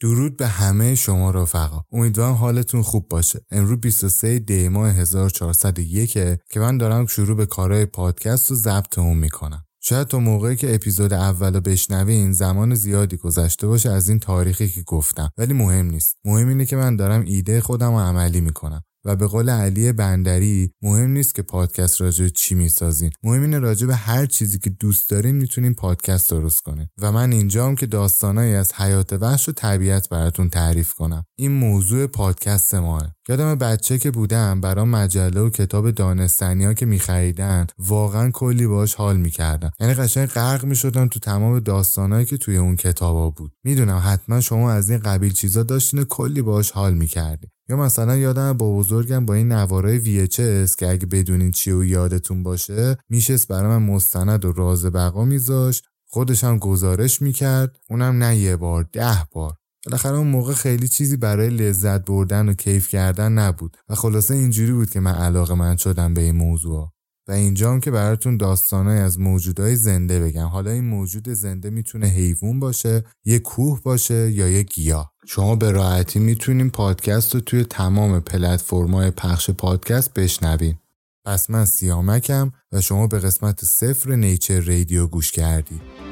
درود به همه شما رفقا. امیدوارم حالتون خوب باشه. امروز 23 دی ماه 1401 که من دارم شروع به کارهای پادکست و ضبط اون می‌کنم. شاید تا موقعی که اپیزود اول رو بشنوین زمان زیادی گذشته باشه از این تاریخی که گفتم. ولی مهم نیست. مهم اینه که من دارم ایده خودم رو عملی می‌کنم. و به قول علی بندری مهم نیست که پادکست راجع چی می‌سازین مهم اینه راجع به هر چیزی که دوست دارین می‌تونین پادکست درست کنین و من اینجام که داستانایی از حیات وحش و طبیعت براتون تعریف کنم. این موضوع پادکست ماه. یادم بچه که بودم برام مجله و کتاب دانستنی ها که میخریدن واقعا کلی باش حال می‌کردم. یعنی قشنگ غرق می‌شدم تو تمام داستانهایی که توی اون کتابا بود. می‌دونم حتما شما از این قبیل چیزا داشتین و کلی باش حال می‌کردین. یا مثلا یادم با بزرگم با این نوارای VHS که اگه بدونین چی و یادتون باشه میشست برای من مستند و راز بقا میذاشت. خودش هم گزارش می‌کرد. اونم نه یه بار ده بار. بالاخره اون موقع خیلی چیزی برای لذت بردن و کیف کردن نبود. و خلاصه اینجوری بود که من علاقه من شدم به این موضوع و اینجام که براتون داستانای از موجودهای زنده بگم. حالا این موجود زنده می‌تونه حیوان باشه یه کوه باشه یا یه گیاه. شما به راحتی می‌تونین پادکست رو توی تمام پلتفرم‌های پخش پادکست بشنوین. پس من سیامکم و شما به قسمت صفر نیچر رادیو گوش کردید.